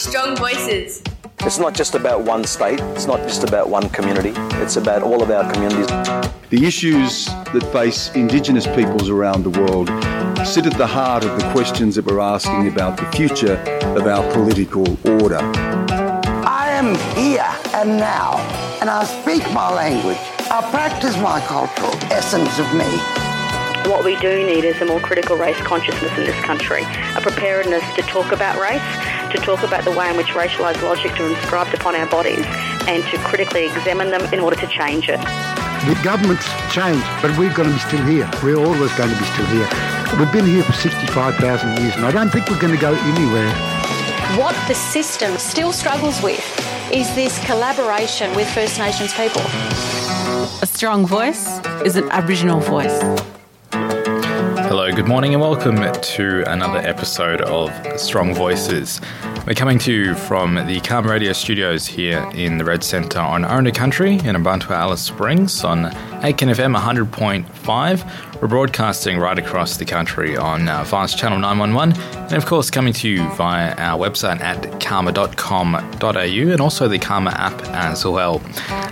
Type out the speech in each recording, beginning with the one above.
Strong voices. It's not just about one state, it's not just about one community, it's about all of our communities. The issues that face Indigenous peoples around the world sit at the heart of the questions that we're asking about the future of our political order. I am here and now, and I speak my language. I practice my cultural essence of me. What we do need is a more critical race consciousness in this country, a preparedness to talk about race, to talk about the way in which racialised logics are inscribed upon our bodies, and to critically examine them in order to change it. The government's changed, but we're going to be still here. We're always going to be still here. We've been here for 65,000 years, and I don't think we're going to go anywhere. What the system still struggles with is this collaboration with First Nations people. A strong voice is an Aboriginal voice. Hello, good morning, and welcome to another episode of Strong Voices. We're coming to you from the CAAMA Radio studios here in the Red Centre on Aranda Country in Mparntwe Alice Springs on 8KIN FM 100.5. We're broadcasting right across the country on uh, Fast Channel 911 and, of course, coming to you via our website at caama.com.au and also the CAAMA app as well.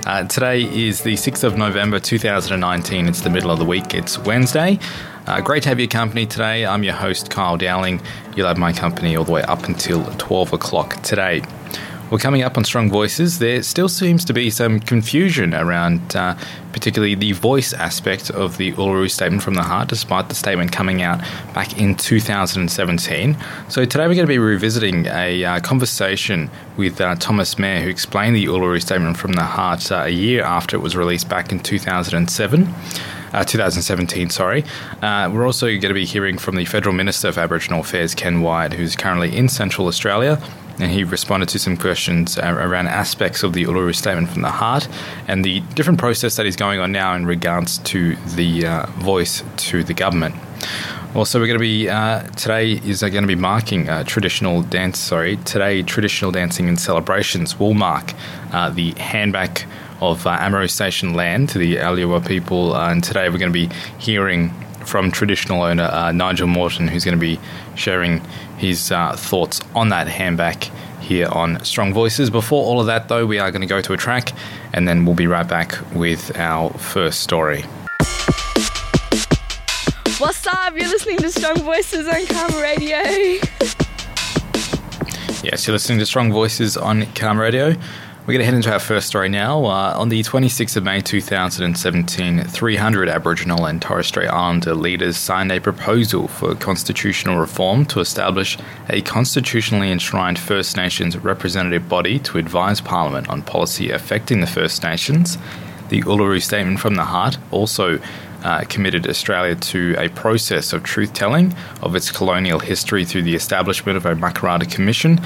Uh, today is the 6th of November 2019. It's the middle of the week, it's Wednesday. Uh, great to have your company today. I'm your host, Kyle Dowling. You'll have my company all the way up until 12 o'clock today. We're coming up on Strong Voices, there still seems to be some confusion around uh, particularly the voice aspect of the Uluru Statement from the Heart, despite the statement coming out back in 2017. So today we're going to be revisiting a uh, conversation with uh, Thomas Mayor, who explained the Uluru Statement from the Heart uh, a year after it was released back in 2007 uh, 2017, sorry. Uh, we're also going to be hearing from the Federal Minister for Aboriginal Affairs, Ken Wyatt, who's currently in Central Australia. And he responded to some questions uh, around aspects of the Uluru Statement from the Heart and the different process that is going on now in regards to the uh, voice to the government. Also, we're going to be uh, today is going to be marking uh, traditional dance. Sorry, today traditional dancing and celebrations will mark uh, the handback of uh, Ammaroo Station land to the Alyawarr people. Uh, and today we're going to be hearing from traditional owner uh, Nigel Morton, who's going to be sharing his uh, thoughts on that handback here on Strong Voices. Before all of that, though, we are going to go to a track and then we'll be right back with our first story. What's up? You're listening to Strong Voices on CAAMA Radio. yes, you're listening to Strong Voices on CAAMA Radio. We're going to head into our first story now. Uh, on the 26th of May 2017, 300 Aboriginal and Torres Strait Islander leaders signed a proposal for constitutional reform to establish a constitutionally enshrined First Nations representative body to advise Parliament on policy affecting the First Nations. The Uluru Statement from the Heart also uh, committed Australia to a process of truth telling of its colonial history through the establishment of a Makarrata Commission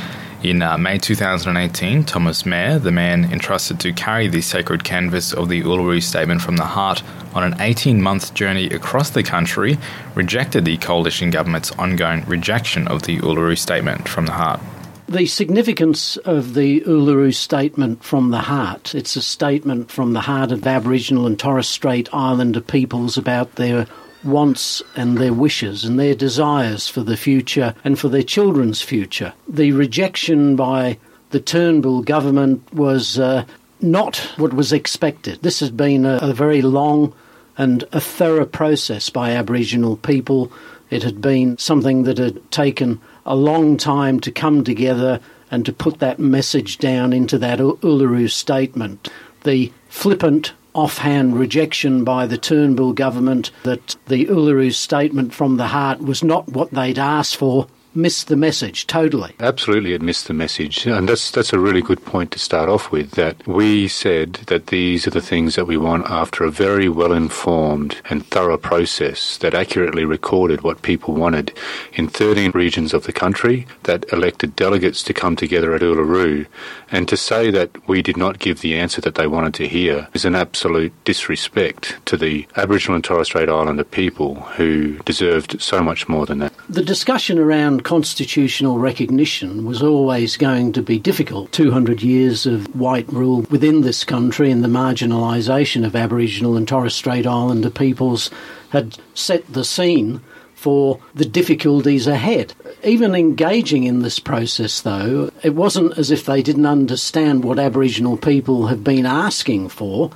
in uh, May 2018, Thomas Mayor, the man entrusted to carry the sacred canvas of the Uluru Statement from the Heart on an 18 month journey across the country, rejected the coalition government's ongoing rejection of the Uluru Statement from the Heart. The significance of the Uluru Statement from the Heart, it's a statement from the heart of Aboriginal and Torres Strait Islander peoples about their wants and their wishes and their desires for the future and for their children's future. The rejection by the Turnbull government was uh, not what was expected. This has been a, a very long and a thorough process by Aboriginal people. It had been something that had taken a long time to come together and to put that message down into that Uluru statement. The flippant offhand rejection by the Turnbull government that the Uluru statement from the heart was not what they'd asked for missed the message totally. Absolutely, it missed the message, and that's that's a really good point to start off with. That we said that these are the things that we want after a very well informed and thorough process that accurately recorded what people wanted in 13 regions of the country that elected delegates to come together at Uluru, and to say that we did not give the answer that they wanted to hear is an absolute disrespect to the Aboriginal and Torres Strait Islander people who deserved so much more than that. The discussion around constitutional recognition was always going to be difficult. 200 years of white rule within this country and the marginalisation of Aboriginal and Torres Strait Islander peoples had set the scene for the difficulties ahead. Even engaging in this process, though, it wasn't as if they didn't understand what Aboriginal people have been asking for,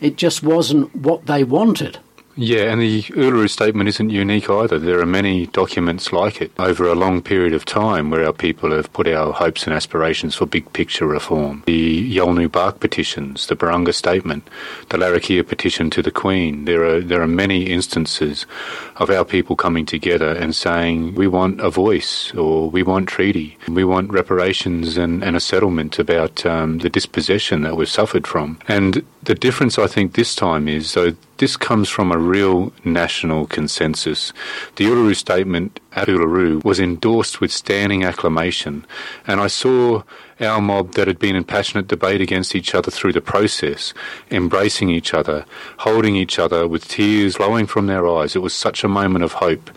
it just wasn't what they wanted. Yeah, and the Uluru Statement isn't unique either. There are many documents like it over a long period of time where our people have put our hopes and aspirations for big picture reform. The Yolngu Bark petitions, the Barunga Statement, the Larrakia petition to the Queen. There are there are many instances of our people coming together and saying we want a voice or we want treaty, we want reparations and, and a settlement about um, the dispossession that we've suffered from. And the difference I think this time is though this comes from a real national consensus. The Uluru Statement at Uluru was endorsed with standing acclamation, and I saw our mob that had been in passionate debate against each other through the process, embracing each other, holding each other with tears flowing from their eyes. It was such a moment of hope.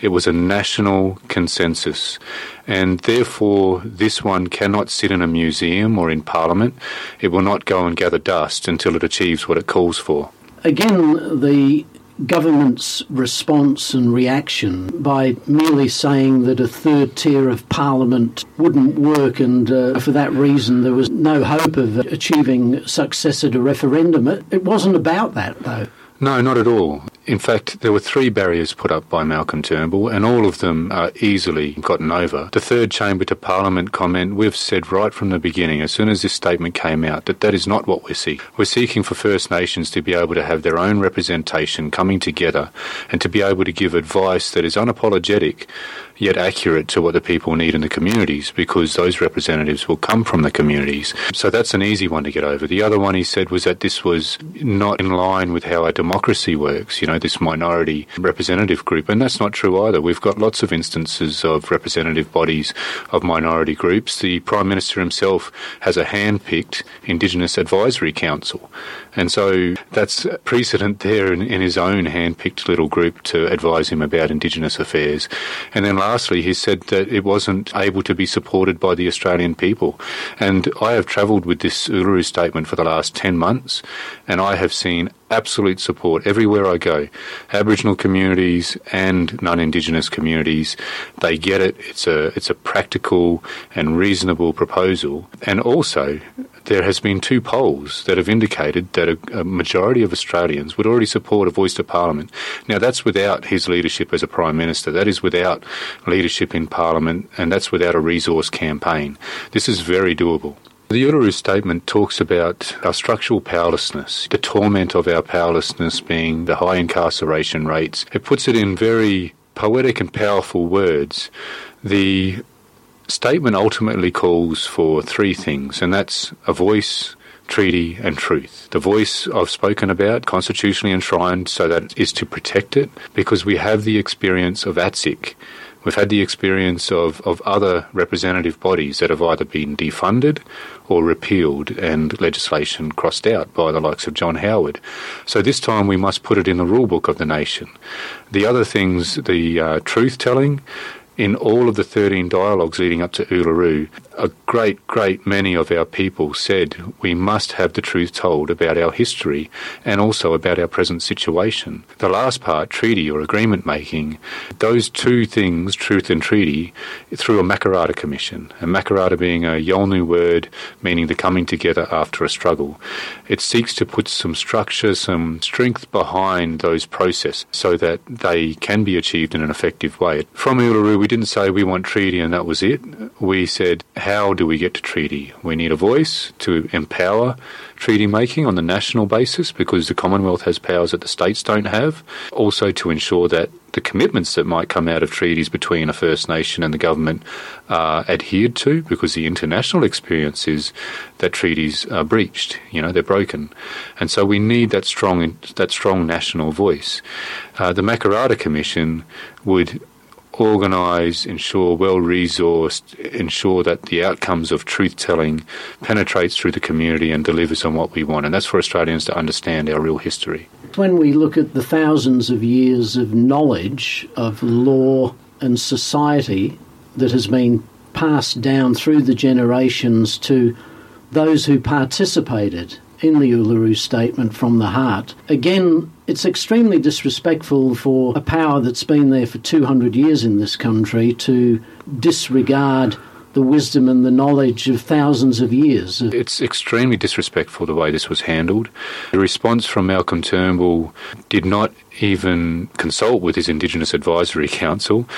It was a national consensus. And therefore, this one cannot sit in a museum or in Parliament. It will not go and gather dust until it achieves what it calls for. Again, the government's response and reaction by merely saying that a third tier of parliament wouldn't work and uh, for that reason there was no hope of achieving success at a referendum. It, it wasn't about that, though. No, not at all. In fact, there were three barriers put up by Malcolm Turnbull, and all of them are easily gotten over. The third chamber to Parliament comment, we've said right from the beginning, as soon as this statement came out, that that is not what we're seeking. We're seeking for First Nations to be able to have their own representation coming together and to be able to give advice that is unapologetic yet accurate to what the people need in the communities because those representatives will come from the communities. So that's an easy one to get over. The other one he said was that this was not in line with how our democracy works, you know, this minority representative group. And that's not true either. We've got lots of instances of representative bodies of minority groups. The Prime Minister himself has a hand picked Indigenous Advisory Council. And so that's precedent there in, in his own hand picked little group to advise him about Indigenous affairs. And then lastly, he said that it wasn't able to be supported by the Australian people. And I have travelled with this Uluru statement for the last 10 months, and I have seen absolute support everywhere I go. Aboriginal communities and non-Indigenous communities, they get it. It's a it's a practical and reasonable proposal, and also there has been two polls that have indicated that a, a, majority of Australians would already support a voice to Parliament. Now, that's without his leadership as a Prime Minister. That is without leadership in Parliament, and that's without a resource campaign. This is very doable. The Uluru Statement talks about our structural powerlessness, the torment of our powerlessness being the high incarceration rates. It puts it in very poetic and powerful words. The statement ultimately calls for three things, and that's a voice, treaty, and truth. The voice I've spoken about, constitutionally enshrined, so that is to protect it, because we have the experience of ATSIC. We've had the experience of, of other representative bodies that have either been defunded or repealed and legislation crossed out by the likes of John Howard. So this time we must put it in the rulebook of the nation. The other things, the uh, truth telling, in all of the 13 dialogues leading up to Uluru, a great, great many of our people said we must have the truth told about our history and also about our present situation. The last part, treaty or agreement making, those two things, truth and treaty, through a Makarrata Commission. A Makarrata being a Yolngu word meaning the coming together after a struggle. It seeks to put some structure, some strength behind those processes so that they can be achieved in an effective way. From Uluru, we didn't say we want treaty and that was it. We said, how do we get to treaty? We need a voice to empower treaty making on the national basis because the Commonwealth has powers that the states don't have. Also, to ensure that the commitments that might come out of treaties between a First Nation and the government are adhered to because the international experience is that treaties are breached, you know, they're broken. And so we need that strong, that strong national voice. Uh, the Makarrata Commission would organise, ensure well resourced, ensure that the outcomes of truth telling penetrates through the community and delivers on what we want. And that's for Australians to understand our real history. When we look at the thousands of years of knowledge of law and society that has been passed down through the generations to those who participated in the Uluru Statement from the Heart, again, It's extremely disrespectful for a power that's been there for 200 years in this country to disregard the wisdom and the knowledge of thousands of years. It's extremely disrespectful the way this was handled. The response from Malcolm Turnbull did not even consult with his Indigenous Advisory Council.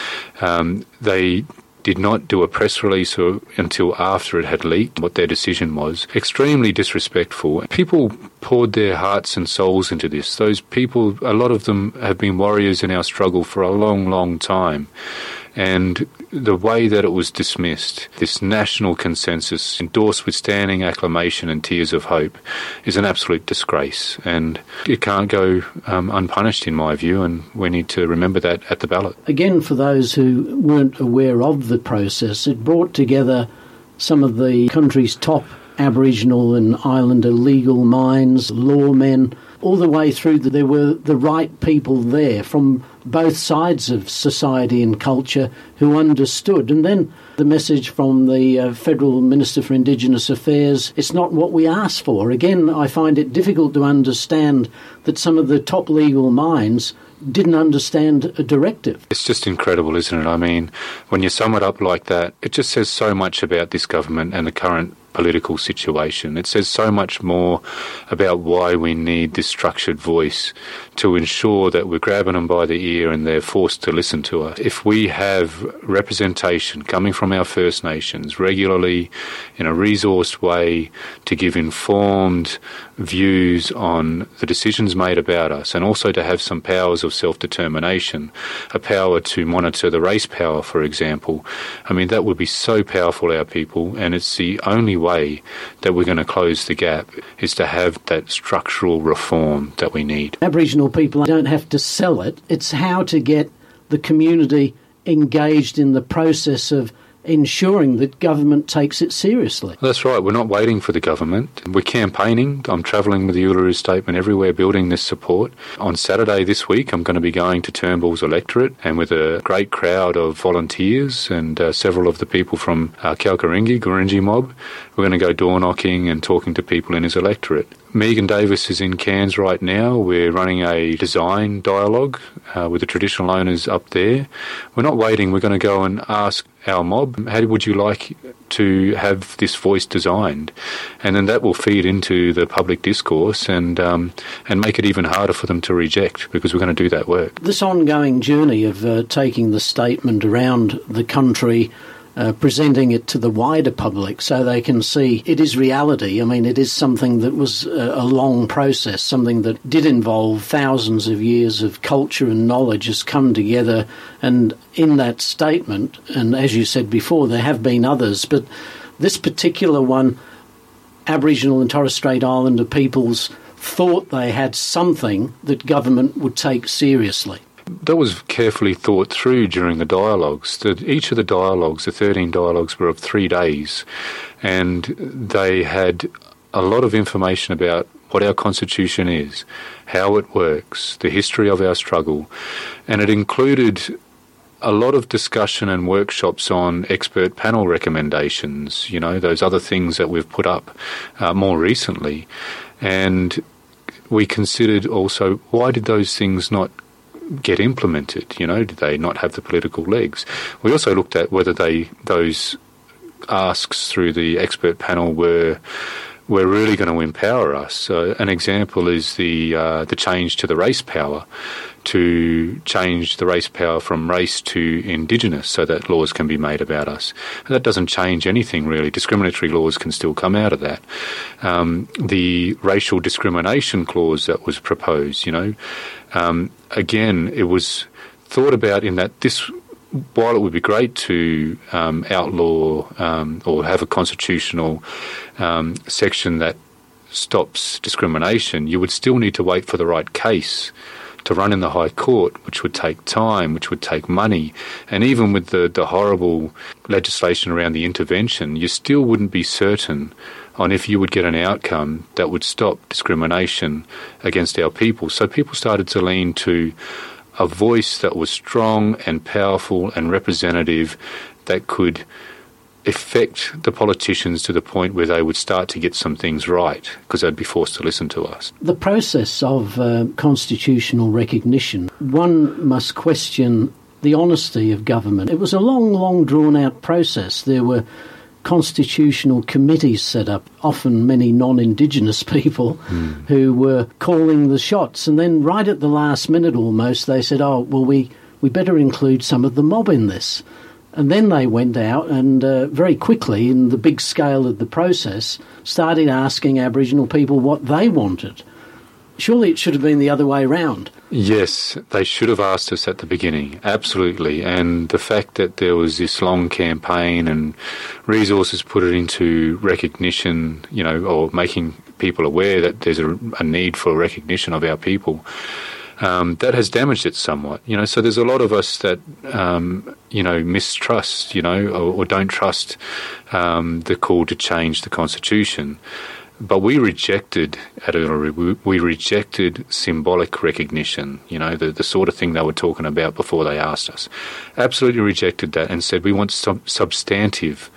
Um, they did not do a press release or, until after it had leaked what their decision was. Extremely disrespectful. People poured their hearts and souls into this. Those people, a lot of them have been warriors in our struggle for a long, long time. And the way that it was dismissed, this national consensus endorsed with standing acclamation and tears of hope, is an absolute disgrace. And it can't go um, unpunished, in my view, and we need to remember that at the ballot. Again, for those who weren't aware of the process, it brought together some of the country's top Aboriginal and Islander legal minds, lawmen, all the way through. There were the right people there from both sides of society and culture who understood. And then the message from the uh, Federal Minister for Indigenous Affairs it's not what we asked for. Again, I find it difficult to understand that some of the top legal minds didn't understand a directive. It's just incredible, isn't it? I mean, when you sum it up like that, it just says so much about this government and the current political situation. It says so much more about why we need this structured voice to ensure that we're grabbing them by the ear and they're forced to listen to us. If we have representation coming from our First Nations regularly in a resourced way to give informed views on the decisions made about us and also to have some powers of self determination, a power to monitor the race power, for example. I mean, that would be so powerful, our people, and it's the only way that we're going to close the gap is to have that structural reform that we need. Aboriginal people don't have to sell it, it's how to get the community engaged in the process of ensuring that government takes it seriously. That's right. We're not waiting for the government. We're campaigning. I'm travelling with the Uluru Statement everywhere building this support. On Saturday this week, I'm going to be going to Turnbull's electorate and with a great crowd of volunteers and uh, several of the people from uh, Kalkaringi, Gurindji mob. We're going to go door knocking and talking to people in his electorate. Megan Davis is in Cairns right now. We're running a design dialogue uh, with the traditional owners up there. We're not waiting. We're going to go and ask our mob, how would you like to have this voice designed? And then that will feed into the public discourse and um, and make it even harder for them to reject because we're going to do that work. This ongoing journey of uh, taking the statement around the country uh, presenting it to the wider public so they can see it is reality. I mean, it is something that was a, a, long process, something that did involve thousands of years of culture and knowledge has come together. And in that statement, and as you said before, there have been others, but this particular one, Aboriginal and Torres Strait Islander peoples thought they had something that government would take seriously that was carefully thought through during the dialogues. Each of the dialogues, the 13 dialogues, were of three days, and they had a lot of information about what our constitution is, how it works, the history of our struggle, and it included a lot of discussion and workshops on expert panel recommendations, you know, those other things that we've put up uh, more recently. And we considered also why did those things not get implemented? You know, did they not have the political legs? We also looked at whether they those asks through the expert panel were were really going to empower us. So an example is the uh, the change to the race power to change the race power from race to indigenous so that laws can be made about us. And that doesn't change anything really. Discriminatory laws can still come out of that. Um, the racial discrimination clause that was proposed, you know, um, again, it was thought about in that this while it would be great to um, outlaw um, or have a constitutional um, section that stops discrimination, you would still need to wait for the right case to run in the High Court, which would take time, which would take money. And even with the, the horrible legislation around the intervention, you still wouldn't be certain on if you would get an outcome that would stop discrimination against our people. So people started to lean to a voice that was strong and powerful and representative that could affect the politicians to the point where they would start to get some things right because they'd be forced to listen to us. The process of uh, constitutional recognition, one must question the honesty of government. It was a long, long drawn out process. There were constitutional committees set up, often many non Indigenous people Hmm. who were calling the shots. And then, right at the last minute almost, they said, oh, well, we, we better include some of the mob in this. And then they went out and uh, very quickly, in the big scale of the process, started asking Aboriginal people what they wanted. Surely it should have been the other way round. Yes, they should have asked us at the beginning, absolutely. And the fact that there was this long campaign and resources put it into recognition, you know, or making people aware that there's a, a need for recognition of our people. Um, that has damaged it somewhat, you know. So there's a lot of us that, um, you know, mistrust, you know, or, or don't trust um, the call to change the constitution. But we rejected we, rejected symbolic recognition, you know, the, the sort of thing they were talking about before they asked us. Absolutely rejected that and said we want sub- substantive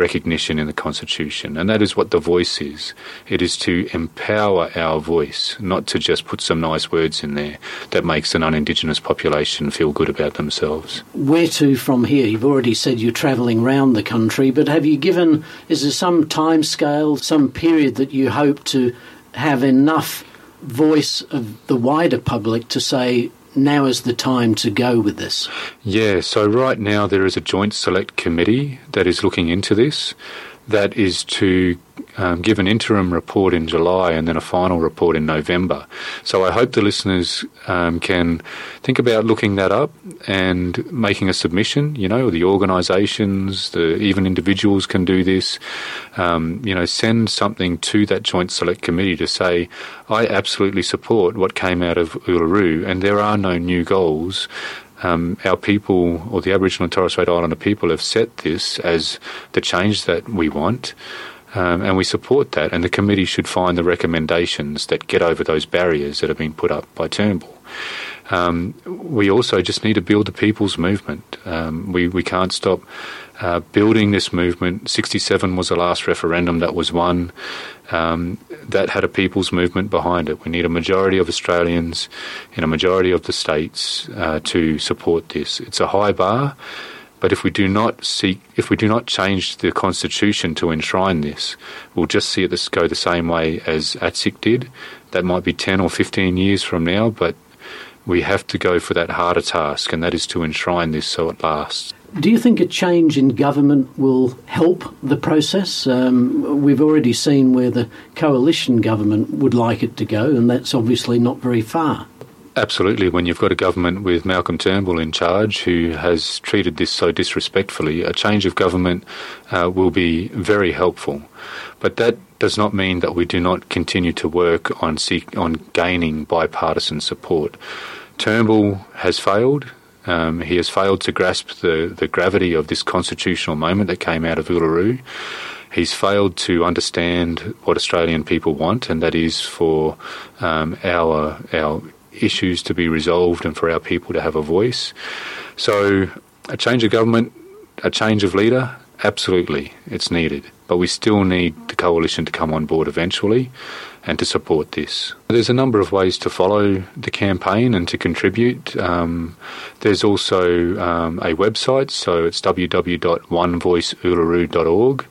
recognition in the Constitution. And that is what the voice is. It is to empower our voice, not to just put some nice words in there that makes an un-Indigenous population feel good about themselves. Where to from here? You've already said you're travelling round the country, but have you given, is there some time scale, some period that you hope to have enough voice of the wider public to say, now is the time to go with this? Yeah, so right now there is a joint select committee that is looking into this. That is to um, give an interim report in July and then a final report in November. So I hope the listeners um, can think about looking that up and making a submission. You know, the organisations, the even individuals can do this. Um, you know, send something to that joint select committee to say, I absolutely support what came out of Uluru, and there are no new goals. Um, our people, or the Aboriginal and Torres Strait Islander people, have set this as the change that we want, um, and we support that. And the committee should find the recommendations that get over those barriers that have been put up by Turnbull. Um, we also just need to build the people's movement. Um, we, we can't stop uh, building this movement. 67 was the last referendum that was won. Um, that had a people's movement behind it. We need a majority of Australians in a majority of the states uh, to support this. It's a high bar, but if we do not seek, if we do not change the constitution to enshrine this, we'll just see it go the same way as ATSIC did. That might be 10 or 15 years from now, but we have to go for that harder task, and that is to enshrine this so it lasts. Do you think a change in government will help the process? Um, we've already seen where the coalition government would like it to go, and that's obviously not very far. Absolutely. When you've got a government with Malcolm Turnbull in charge who has treated this so disrespectfully, a change of government uh, will be very helpful. But that does not mean that we do not continue to work on seek, on gaining bipartisan support. Turnbull has failed. Um, he has failed to grasp the, the gravity of this constitutional moment that came out of Uluru. He's failed to understand what Australian people want, and that is for um, our our issues to be resolved and for our people to have a voice. So, a change of government, a change of leader, absolutely, it's needed. But we still need the coalition to come on board eventually and to support this. There's a number of ways to follow the campaign and to contribute. Um, there's also um, a website, so it's www.onevoiceuluru.org.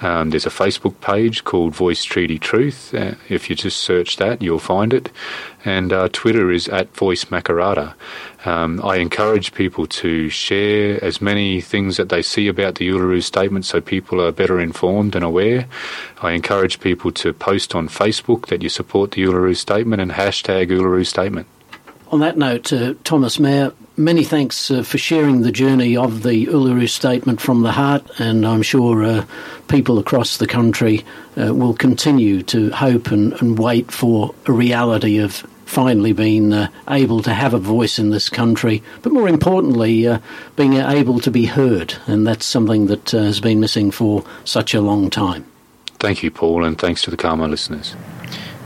Um, there's a Facebook page called Voice Treaty Truth. Uh, if you just search that, you'll find it. And uh, Twitter is at Voice Makarrata. Um, I encourage people to share as many things that they see about the Uluru Statement so people are better informed and aware. I encourage people to post on Facebook that you support the Uluru Statement and hashtag Uluru Statement. On that note, uh, Thomas Mayor, many thanks uh, for sharing the journey of the Uluru Statement from the heart, and I'm sure uh, people across the country uh, will continue to hope and, and, wait for a reality of finally being uh, able to have a voice in this country, but more importantly, uh, being able to be heard, and that's something that has been missing for such a long time. Thank you, Paul, and thanks to the CAAMA listeners.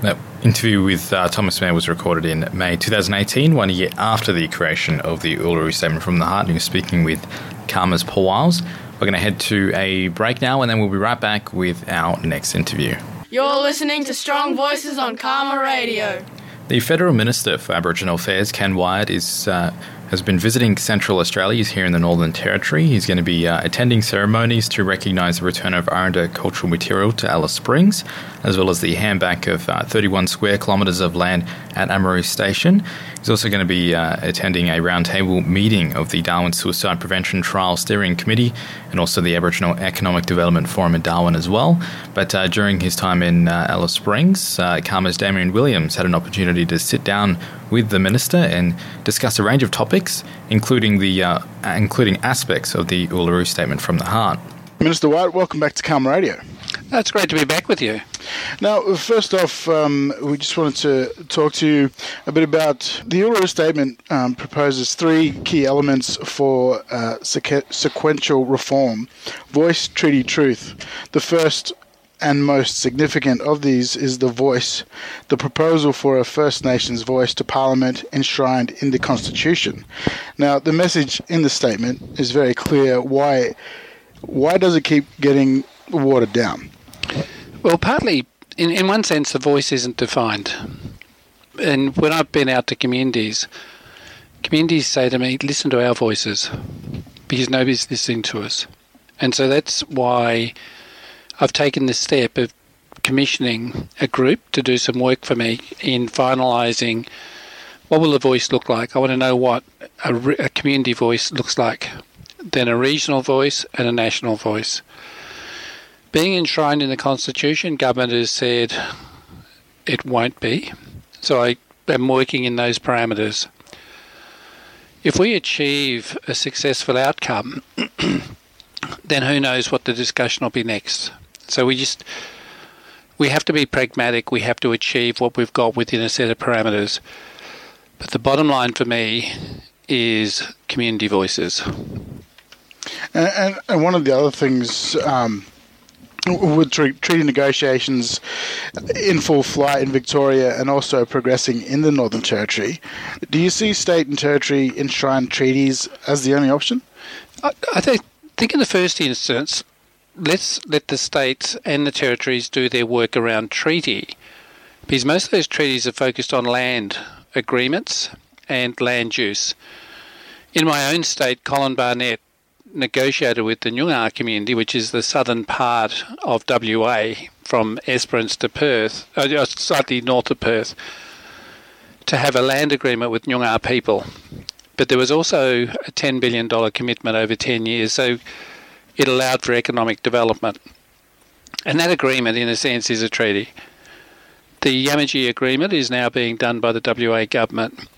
That interview with uh, Thomas Mayor was recorded in May 2018, one year after the creation of the Uluru Statement from the Heart. And he was speaking with CAAMA's Paul Wiles. We're going to head to a break now, and then we'll be right back with our next interview. You're listening to Strong Voices on CAAMA Radio. The Federal Minister for Aboriginal Affairs, Ken Wyatt, is uh, has been visiting Central Australia. He's here in the Northern Territory. He's going to be uh, attending ceremonies to recognise the return of Aranda cultural material to Alice Springs, as well as the handback of uh, 31 square kilometres of land at Ammaroo Station. He's also going to be uh, attending a roundtable meeting of the Darwin Suicide Prevention Trial Steering Committee and also the Aboriginal Economic Development Forum in Darwin as well. But uh, during his time in uh, Alice Springs, uh, CAAMA's Damien Williams had an opportunity to sit down with the minister and discuss a range of topics, including the uh, including aspects of the Uluru Statement from the Heart. Minister Wyatt, welcome back to CAAMA Radio. It's great to be back with you. Now, first off, um, we just wanted to talk to you a bit about the Uluru Statement um, proposes three key elements for uh, sequential reform voice, treaty, truth. The first and most significant of these is the voice, the proposal for a First Nations voice to Parliament enshrined in the Constitution. Now, the message in the statement is very clear. Why, why does it keep getting watered down? Well, partly, in, in one sense, the voice isn't defined. And when I've been out to communities, communities say to me, listen to our voices, because nobody's listening to us. And so that's why I've taken the step of commissioning a group to do some work for me in finalising what will the voice look like. I want to know what a, a community voice looks like, then a regional voice and a national voice. Being enshrined in the Constitution, government has said it won't be. So I am working in those parameters. If we achieve a successful outcome, then who knows what the discussion will be next. So we just we have to be pragmatic. We have to achieve what we've got within a set of parameters. But the bottom line for me is community voices. And, and, one of the other things um, with treaty negotiations in full flight in Victoria and also progressing in the Northern Territory, do you see state and territory enshrined treaties as the only option? I, I think, think in the first instance, let's let the states and the territories do their work around treaty, because most of those treaties are focused on land agreements and land use. In my own state, Colin Barnett negotiated with the Noongar community, which is the southern part of WA from Esperance to Perth, uh, slightly north of Perth, to have a land agreement with Noongar people. But there was also a $10 billion commitment over 10 years. So it allowed for economic development. And that agreement, in a sense, is a treaty. The Yamaji Agreement is now being done by the WA government.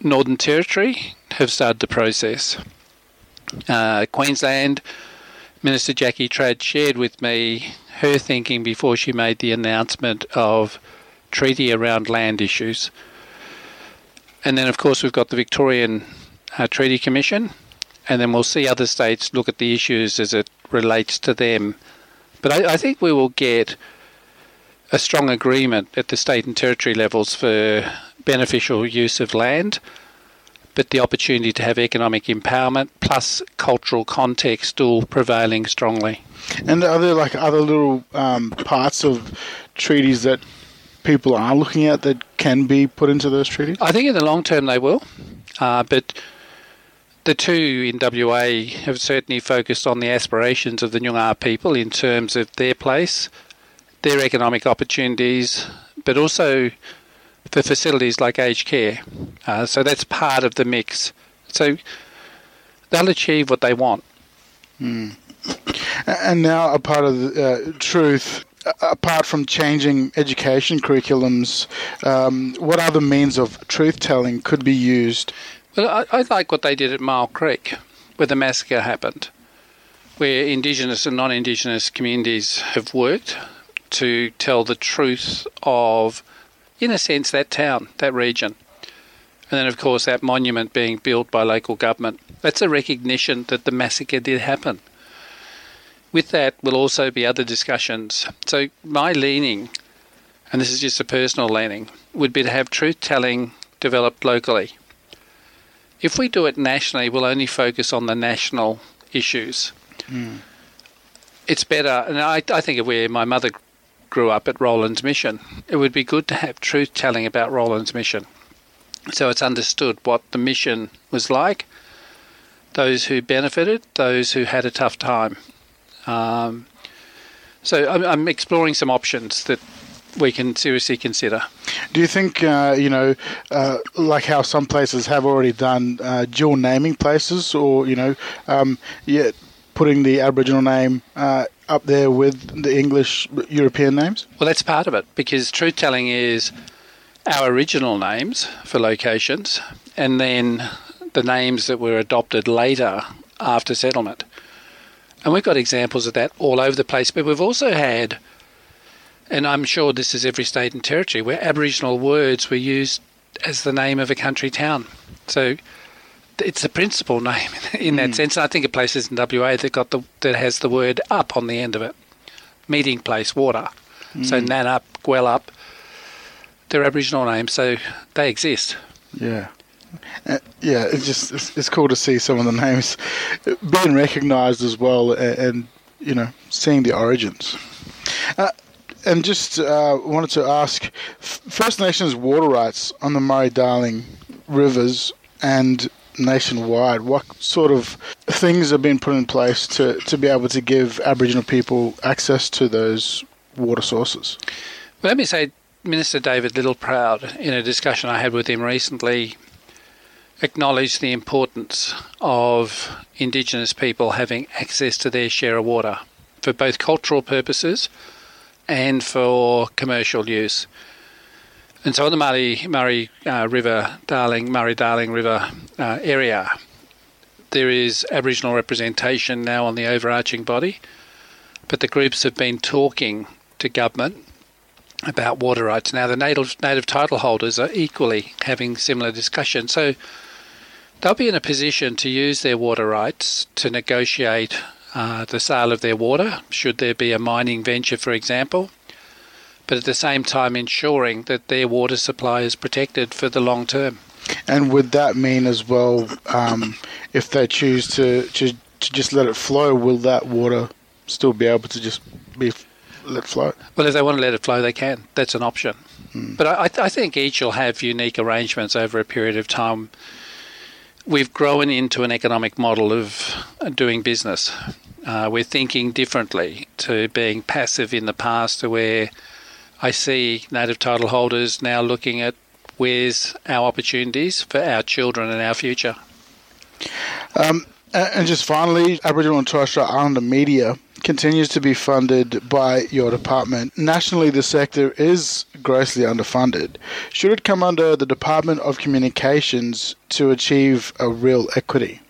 Northern Territory have started the process. Uh, Queensland Minister Jackie Trad shared with me her thinking before she made the announcement of treaty around land issues. And then, of course, we've got the Victorian uh, Treaty Commission, and then we'll see other states look at the issues as it relates to them. But I, I think we will get a strong agreement at the state and territory levels for beneficial use of land, but the opportunity to have economic empowerment plus cultural context still prevailing strongly. And are there like other little um, parts of treaties that people are looking at that can be put into those treaties? I think in the long term they will, uh, but the two in WA have certainly focused on the aspirations of the Noongar people in terms of their place, their economic opportunities, but also for facilities like aged care. Uh, so that's part of the mix. So they'll achieve what they want. Mm. And now, a part of the uh, truth, apart from changing education curriculums, um, what other means of truth telling could be used well, I, I like what they did at Myall Creek, where the massacre happened, where Indigenous and non Indigenous communities have worked to tell the truth of, in a sense, that town, that region. And then, of course, that monument being built by local government. That's a recognition that the massacre did happen. With that will also be other discussions. So, my leaning, and this is just a personal leaning, would be to have truth telling developed locally If we do it nationally, we'll only focus on the national issues. Mm. It's better, and I, I think if where my mother grew up at Roelands Mission, it would be good to have truth telling about Roelands Mission. So it's understood what the mission was like, those who benefited, those who had a tough time. Um, so I'm, I'm exploring some options that we can seriously consider. Do you think, uh, you know, uh, like how some places have already done uh, dual naming places, or you know, um, yeah, putting the Aboriginal name uh, up there with the English European names? Well, that's part of it because truth telling is our original names for locations, and then the names that were adopted later after settlement. And we've got examples of that all over the place, but we've also had and I'm sure this is every state and territory where Aboriginal words were used as the name of a country town. So it's a principal name in that mm. sense. And I think of places in WA that got the that has the word up on the end of it. Meeting place, water. Mm. So Nannup, Gwelup, they're Aboriginal names, so they exist. Yeah. Uh, yeah, it's just it's, it's, cool to see some of the names being recognised as well, and, and, you know seeing the origins. Uh, and just uh, wanted to ask First Nations water rights on the Murray Darling rivers and nationwide. What sort of things have been put in place to, to be able to give Aboriginal people access to those water sources? Let me say, Minister David Littleproud, in a discussion I had with him recently, acknowledged the importance of Indigenous people having access to their share of water for both cultural purposes and for commercial use. And so in the Murray, Murray uh, River, Darling, Murray Darling River uh, area, there is Aboriginal representation now on the overarching body, but the groups have been talking to government about water rights. Now the native native title holders are equally having similar discussions, so they'll be in a position to use their water rights to negotiate uh, the sale of their water, should there be a mining venture, for example, but at the same time ensuring that their water supply is protected for the long term. And would that mean as well, um, if they choose to, to to just let it flow, will that water still be able to just be let flow? Well, if they want to let it flow, they can. That's an option. Hmm. But I, I think each will have unique arrangements over a period of time. We've grown into an economic model of doing business. Uh, we're thinking differently to being passive in the past, to where I see native title holders now looking at where's our opportunities for our children and our future. Um, and just finally, Aboriginal and Torres Strait Islander media continues to be funded by your department. Nationally, the sector is grossly underfunded. Should it come under the Department of Communications to achieve a real equity?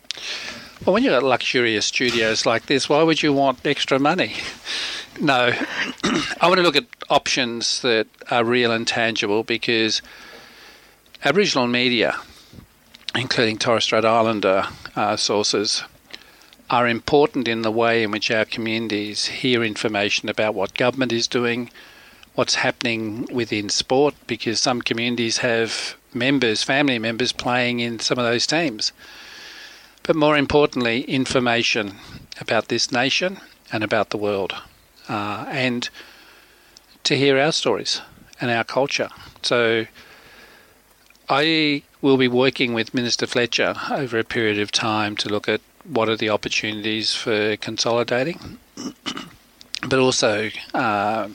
Well, when you've got luxurious studios like this, why would you want extra money? No, I want to look at options that are real and tangible because Aboriginal media, including Torres Strait Islander uh, sources, are important in the way in which our communities hear information about what government is doing, what's happening within sport, because some communities have members, family members, playing in some of those teams but more importantly, information about this nation and about the world, uh, and to hear our stories and our culture. So I will be working with Minister Fletcher over a period of time to look at what are the opportunities for consolidating, but also uh,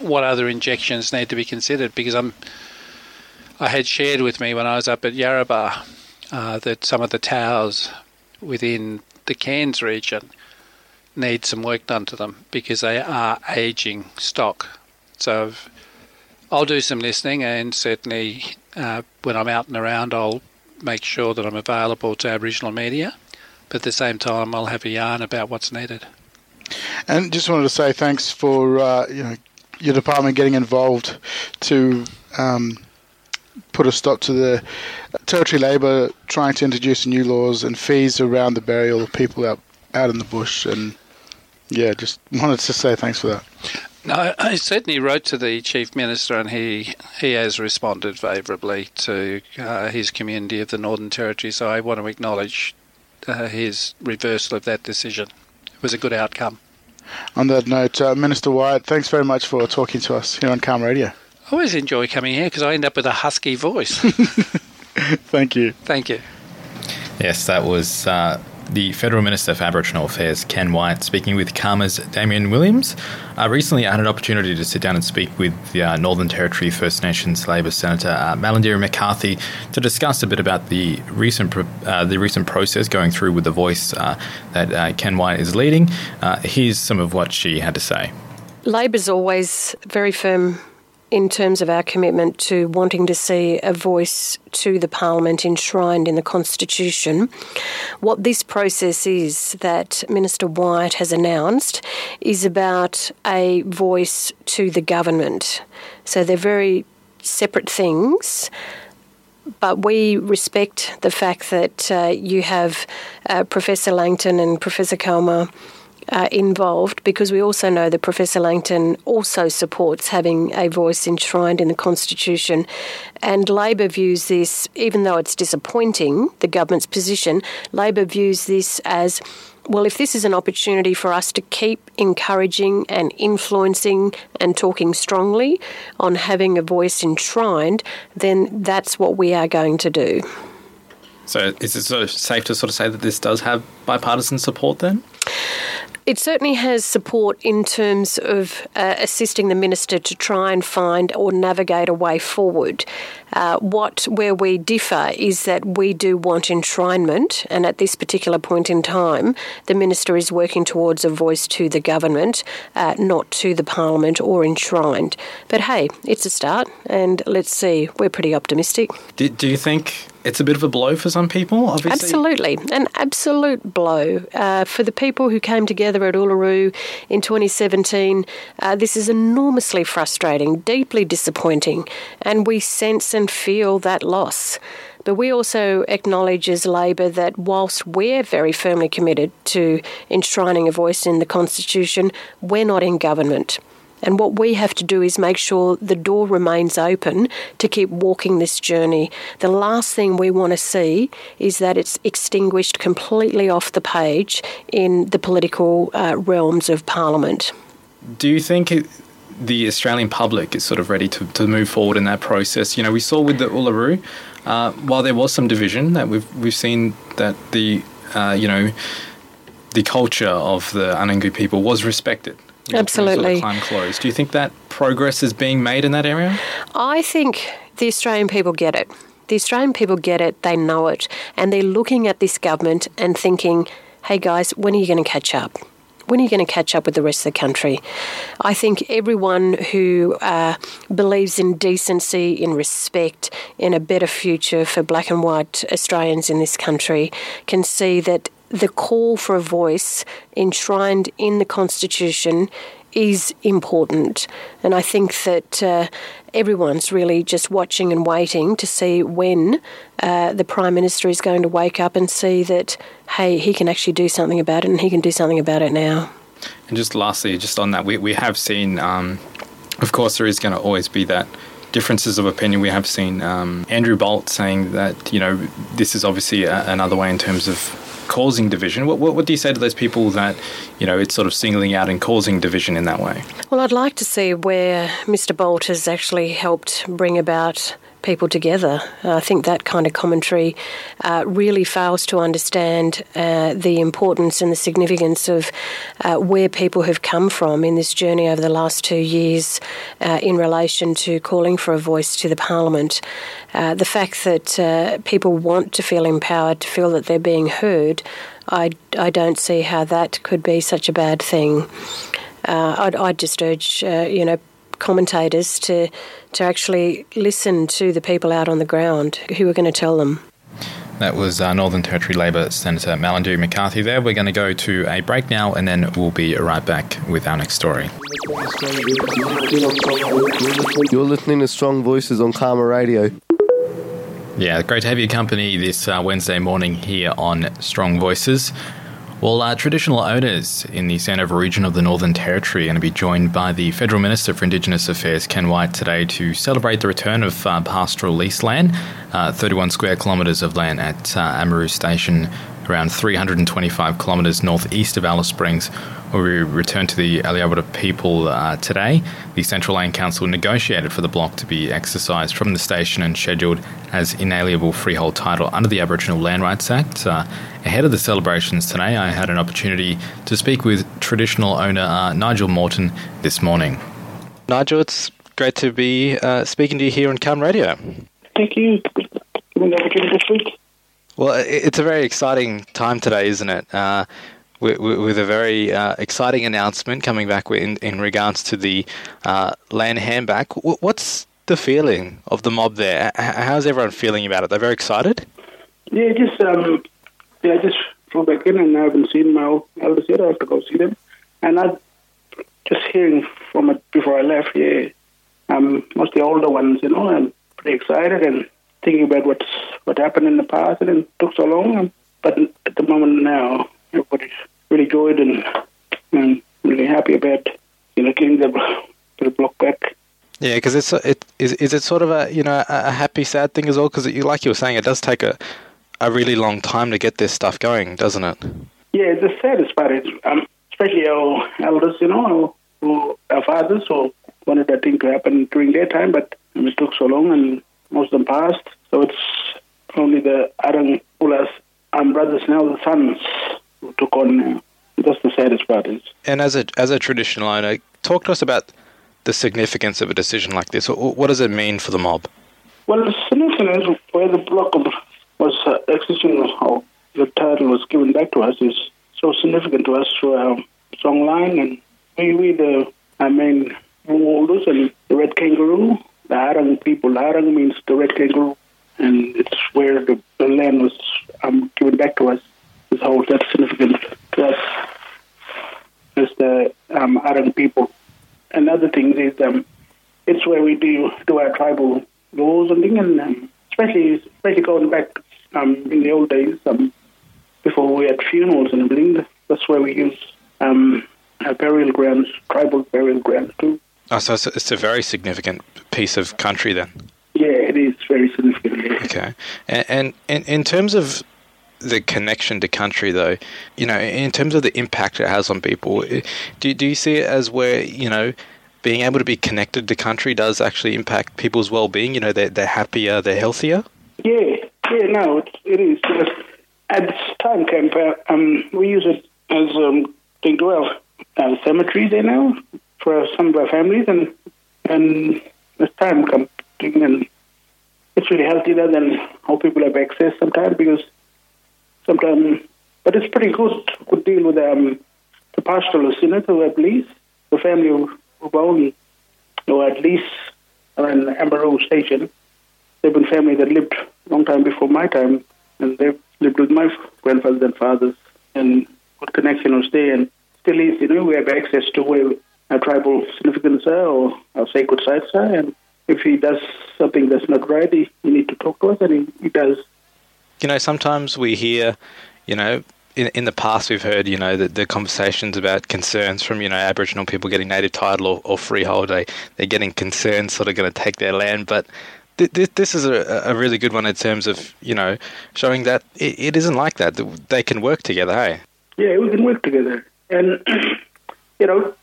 what other injections need to be considered. Because I'm, I had shared with me when I was up at Yarrabah uh, that some of the towers within the Cairns region need some work done to them because they are aging stock. So I'll do some listening and certainly uh, when I'm out and around, I'll make sure that I'm available to Aboriginal media. But at the same time, I'll have a yarn about what's needed. And just wanted to say thanks for uh, you know your department getting involved to um, put a stop to the Territory Labor trying to introduce new laws and fees around the burial of people out out in the bush. And yeah, just wanted to say thanks for that. No, I certainly wrote to the chief minister, and he he has responded favourably to uh, his community of the Northern Territory. So I want to acknowledge uh, his reversal of that decision. It was a good outcome. On that note, uh, Minister Wyatt, thanks very much for talking to us here on CAAMA Radio. I always enjoy coming here because I end up with a husky voice. Thank you. Thank you. Yes, that was uh, the Federal Minister for Aboriginal Affairs, Ken Wyatt, speaking with CAAMA's Damien Williams. Uh, recently, I had an opportunity to sit down and speak with the uh, Northern Territory First Nations Labor Senator uh, Malarndirri McCarthy to discuss a bit about the recent uh, the recent process going through with the voice uh, that uh, Ken Wyatt is leading. Uh, here's some of what she had to say. Labor's always very firm in terms of our commitment to wanting to see a voice to the Parliament enshrined in the Constitution. What this process is that Minister Wyatt has announced is about a voice to the government. So they're very separate things but we respect the fact that uh, you have uh, Professor Langton and Professor Calma uh, involved because we also know that Professor Langton also supports having a voice enshrined in the Constitution. And Labor views this, even though it's disappointing, the government's position, Labor views this as well, if this is an opportunity for us to keep encouraging and influencing and talking strongly on having a voice enshrined, then that's what we are going to do. So, is it sort of safe to sort of say that this does have bipartisan support then? It certainly has support in terms of uh, assisting the minister to try and find or navigate a way forward. Uh, what where we differ is that we do want enshrinement, and at this particular point in time, the minister is working towards a voice to the government, uh, not to the parliament or enshrined. But hey, it's a start, and let's see. We're pretty optimistic. Do, do you think it's a bit of a blow for some people, obviously. Absolutely, an absolute blow uh, for the people who came together at Uluru in 2017. Uh, this is enormously frustrating, deeply disappointing, and we sense and feel that loss. But we also acknowledge as Labor that whilst we're very firmly committed to enshrining a voice in the Constitution, we're not in government. And what we have to do is make sure the door remains open to keep walking this journey. The last thing we want to see is that it's extinguished completely off the page in the political uh, realms of Parliament. Do you think it, the Australian public is sort of ready to, to move forward in that process? You know, we saw with the Uluru, uh, while there was some division, that we've we've seen that the uh, you know the culture of the Anangu people was respected. Absolutely. Sort of closed. Do you think that progress is being made in that area? I think the Australian people get it. The Australian people get it, they know it, and they're looking at this government and thinking, hey guys, when are you going to catch up? When are you going to catch up with the rest of the country? I think everyone who uh, believes in decency, in respect, in a better future for black and white Australians in this country can see that the call for a voice enshrined in the Constitution is important. And I think that uh, everyone's really just watching and waiting to see when uh, the Prime Minister is going to wake up and see that, hey, he can actually do something about it and he can do something about it now. And just lastly, just on that, we, we have seen, um, of course, there is going to always be that differences of opinion. We have seen um, Andrew Bolt saying that, you know, this is obviously a, another way in terms of causing division. What, what, what do you say to those people that, you know, it's sort of singling out and causing division in that way? Well, I'd like to see where Mr. Bolt has actually helped bring about people together. Uh, I think that kind of commentary uh, really fails to understand uh, the importance and the significance of uh, where people have come from in this journey over the last two years uh, in relation to calling for a voice to the Parliament. Uh, the fact that people want to feel empowered, to feel that they're being heard, I, I don't see how that could be such a bad thing. I'd, I'd, just urge, you know, commentators to to actually listen to the people out on the ground who are going to tell them. That was uh, Northern Territory Labor Senator Malarndirri McCarthy there. We're going to go to a break now and then we'll be right back with our next story. You're listening to Strong Voices on CAAMA Radio. Yeah, great to have your company this uh, Wednesday morning here on Strong Voices. Well, uh, traditional owners in the Sandover region of the Northern Territory are going to be joined by the Federal Minister for Indigenous Affairs, Ken Wyatt, today to celebrate the return of uh, pastoral lease land, uh, 31 square kilometres of land at uh, Ammaroo Station, around 325 kilometres northeast of Alice Springs, where we returned to the Alyawarr people uh, today. The Central Land Council negotiated for the block to be exercised from the station and scheduled as inalienable freehold title under the Aboriginal Land Rights Act. Uh, ahead of the celebrations today, I had an opportunity to speak with traditional owner uh, Nigel Morton this morning. Nigel, it's great to be uh, speaking to you here on CAAMA Radio. Thank you. Giving the opportunity to speak. Well, it's a very exciting time today, isn't it? Uh, with, a very uh, exciting announcement coming back in, in regards to the uh, land handback. What's the feeling of the mob there? How's everyone feeling about it? They're very excited. Yeah, just um, yeah, just flew back in and I haven't seen my elders yet. I have to go see them, and I just hearing from it before I left. Yeah, um, most of the older ones, you know, I'm pretty excited and thinking about what's what happened in the past and it took so long. But at the moment now, everybody's really good and, and really happy about you know getting the, the block back. Yeah, because it's it is is it sort of a you know a happy sad thing as well because like you were saying it does take a a really long time to get this stuff going, doesn't it? Yeah, the saddest part is um, especially our elders, you know, who, our fathers who wanted that thing to happen during their time, but it took so long and most of them passed. So it's only the Arang Ulas and brothers now, the sons who took on now. That's the saddest part is. And as a as a traditional owner, talk to us about the significance of a decision like this. What does it mean for the mob? Well, the significance is where the block was uh, execution of the title was given back to us is so significant to us for our song line, and we, we the I mean holders and the red kangaroo, the Arang people. Arang means the kangaroo, and it's where the, the land was um, given back to us. This whole that's significant to us the um, Arang people. Another thing is um, it's where we do do our tribal laws and things, and um, especially especially going back um, in the old days, um, before we had funerals and everything. That's where we use um, our burial grounds, tribal burial grounds too. Oh, so it's a, it's a very significant piece of country then. Yeah, it is very significant. Yeah. Okay, and, and in, in terms of the connection to country, though, you know, in terms of the impact it has on people, do do you see it as where you know being able to be connected to country does actually impact people's well-being? You know, they're they're happier, they're healthier. Yeah, yeah, no, it, it is. At this time camp, uh, um, we use it as um, to our, our cemetery there now for some of our families, and and time comes, and it's really healthier than how people have access sometimes because sometimes, but it's pretty good good deal with um, the pastoralists, you know, who have lease, the family who, who own, or at least an Ammaroo station. They've been family that lived long time before my time, and they've lived with my grandfathers and fathers, and good connection was there, and still is. You know, we have access to where our tribal significance or our sacred sites and if he does something that's not right, he, he need to talk to us, and he, he does. You know, sometimes we hear, you know, in, in the past we've heard, you know, the, the conversations about concerns from, you know, Aboriginal people getting native title or, or freehold. They, they're getting concerned, sort of going to take their land. But th- th- this is a, a really good one in terms of, you know, showing that it, it isn't like that. They can work together, hey? Yeah, we can work together. And, you know,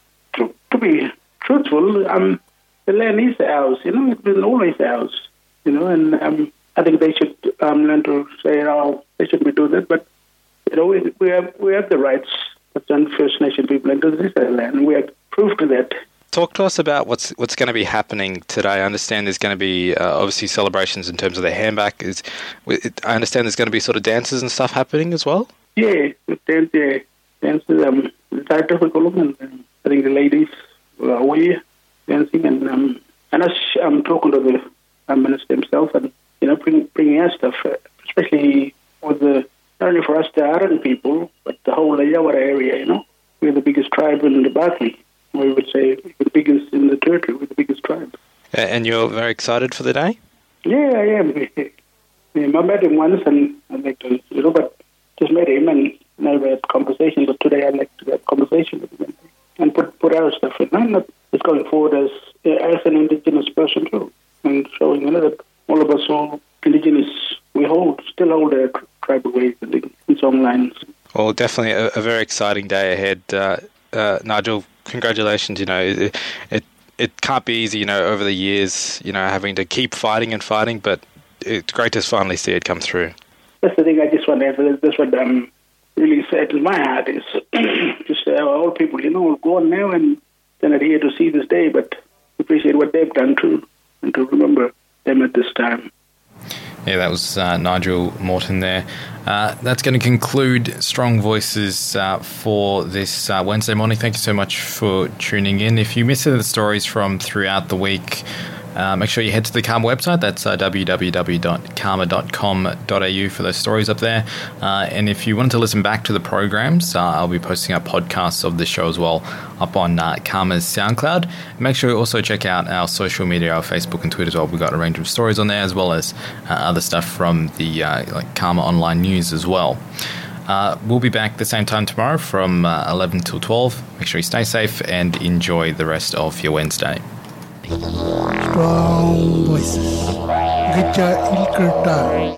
to, be truthful, um, the land is ours, you know, it's been always ours, you know, and um, I think they should um, learn to say, oh, they shouldn't be doing that, but, you know, we, we have we have the rights as First Nation people and this land, we have proof to that. Talk to us about what's what's going to be happening today. I understand there's going to be uh, obviously celebrations in terms of the handback. Is I understand there's going to be sort of dances and stuff happening as well. Yeah, dance, yeah, dances. Um, it's difficult, and um, I think the ladies are away dancing, and um, and us um, talking to the um, minister himself, and you know, bring, bringing our stuff, uh, especially with the not only for us the Arran people, but the whole Yawara area. You know, we're the biggest tribe in the Barkly. We would say the biggest in the territory. We're the biggest tribe. And you're very excited for the day. Yeah, I am. I met him once, and I like to, you know, but just met him, and never had conversation, but today I'd like to have conversation with them and put put our stuff in. I'm not just going forward as as an indigenous person too, and showing you know, that all of us who indigenous we hold still hold our tribal ways and song lines. Well, definitely a, a very exciting day ahead, uh, uh, Nigel. Congratulations. You know, it, it it can't be easy. You know, over the years, you know, having to keep fighting and fighting, but it's great to finally see it come through. That's the thing I just want to emphasize. That's what um, really sad in my heart is just uh, all people, you know, go on now and they're not here to see this day, but appreciate what they've done too, and to remember them at this time. Yeah, that was uh, Nigel Morton there. Uh, that's going to conclude Strong Voices uh, for this uh, Wednesday morning. Thank you so much for tuning in. If you missed the stories from throughout the week, uh, make sure you head to the CAAMA website. That's uh, www.caama.com.au for those stories up there. Uh, and if you want to listen back to the programs, uh, I'll be posting up podcasts of the show as well up on uh, CAAMA's SoundCloud. Make sure you also check out our social media, our Facebook and Twitter as well. We've got a range of stories on there as well as uh, other stuff from the like CAAMA Online News as well. we'll be back the same time tomorrow from 11 till 12. Make sure you stay safe and enjoy the rest of your Wednesday. Strong voices. Gecha Ilkerta.